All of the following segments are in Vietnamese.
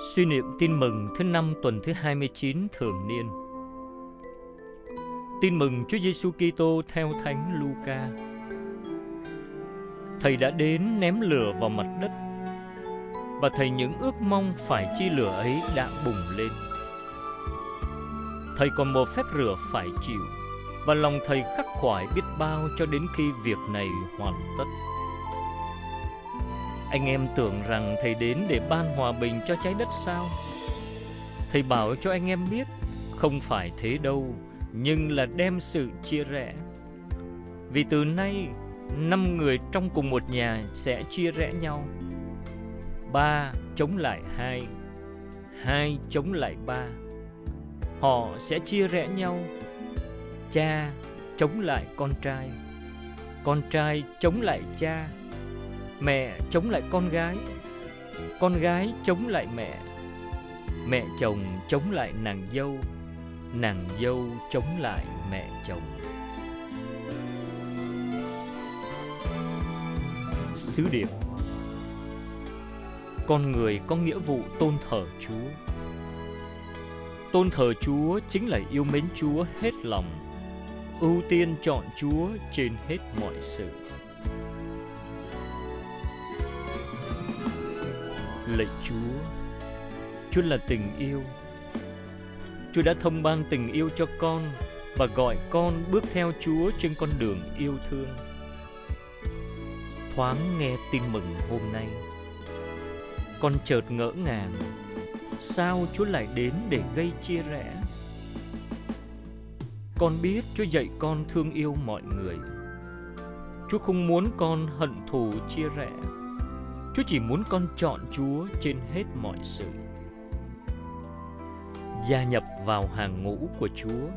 Suy niệm tin mừng thứ năm tuần thứ 29 thường niên. Tin mừng Chúa Giêsu Kitô theo Thánh Luca. Thầy đã đến ném lửa vào mặt đất, và thầy những ước mong phải chi lửa ấy đã bùng lên. Thầy còn một phép rửa phải chịu, và lòng thầy khắc khoải biết bao cho đến khi việc này hoàn tất. Anh em tưởng rằng thầy đến để ban hòa bình cho trái đất sao? Thầy bảo cho anh em biết, không phải thế đâu, nhưng là đem sự chia rẽ. Vì từ nay, năm người trong cùng một nhà sẽ chia rẽ nhau. Ba chống lại hai, hai chống lại ba. Họ sẽ chia rẽ nhau. Cha chống lại con trai, con trai chống lại cha Mẹ chống lại con gái. Con gái chống lại mẹ. Mẹ chồng chống lại nàng dâu. Nàng dâu chống lại mẹ chồng. Sứ điệp. Con người có nghĩa vụ tôn thờ Chúa. Tôn thờ Chúa chính là yêu mến Chúa hết lòng, Ưu tiên chọn Chúa trên hết mọi sự. Lạy Chúa. Chúa là tình yêu. Chúa đã thông ban tình yêu cho con Và gọi con bước theo Chúa trên con đường yêu thương. Thoáng nghe tin mừng hôm nay, Con chợt ngỡ ngàng, Sao Chúa lại đến để gây chia rẽ? Con biết Chúa dạy con thương yêu mọi người. Chúa không muốn con hận thù chia rẽ. Chúa chỉ muốn con chọn Chúa trên hết mọi sự. Gia nhập vào hàng ngũ của Chúa.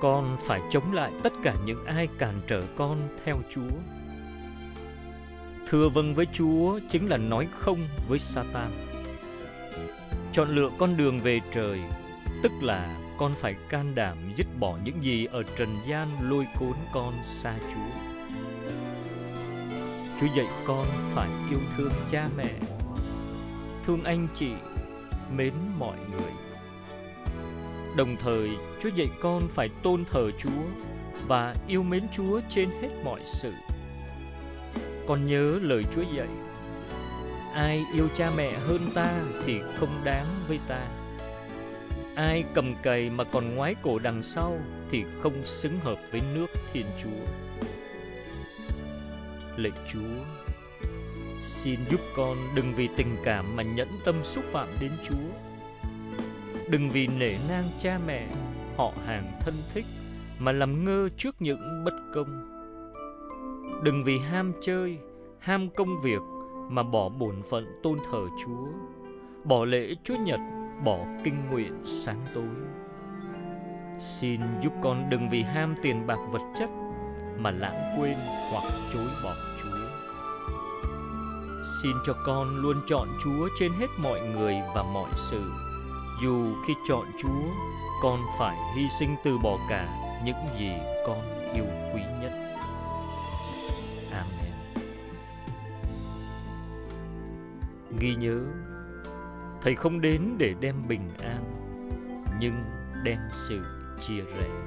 Con phải chống lại tất cả những ai cản trở con theo Chúa. Thưa vâng với Chúa chính là nói không với Satan. Chọn lựa con đường về trời, tức là con phải can đảm dứt bỏ những gì ở trần gian lôi cuốn con xa Chúa. Chúa dạy con phải yêu thương cha mẹ, thương anh chị, mến mọi người. Đồng thời, Chúa dạy con phải tôn thờ Chúa và yêu mến Chúa trên hết mọi sự. Con nhớ lời Chúa dạy, ai yêu cha mẹ hơn ta thì không đáng với ta. Ai cầm cày mà còn ngoái cổ đằng sau thì không xứng hợp với nước Thiên Chúa lạy Chúa. Xin giúp con đừng vì tình cảm mà nhẫn tâm xúc phạm đến Chúa. Đừng vì nể nang cha mẹ, họ hàng thân thích mà làm ngơ trước những bất công. Đừng vì ham chơi, ham công việc mà bỏ bổn phận tôn thờ Chúa, bỏ lễ Chúa Nhật, bỏ kinh nguyện sáng tối. Xin giúp con đừng vì ham tiền bạc vật chất mà lãng quên hoặc chối bỏ Chúa. Xin cho con luôn chọn Chúa trên hết mọi người và mọi sự. Dù khi chọn Chúa, con phải hy sinh từ bỏ cả những gì con yêu quý nhất. Amen. Ghi nhớ, Thầy không đến để đem bình an, nhưng đem sự chia rẽ.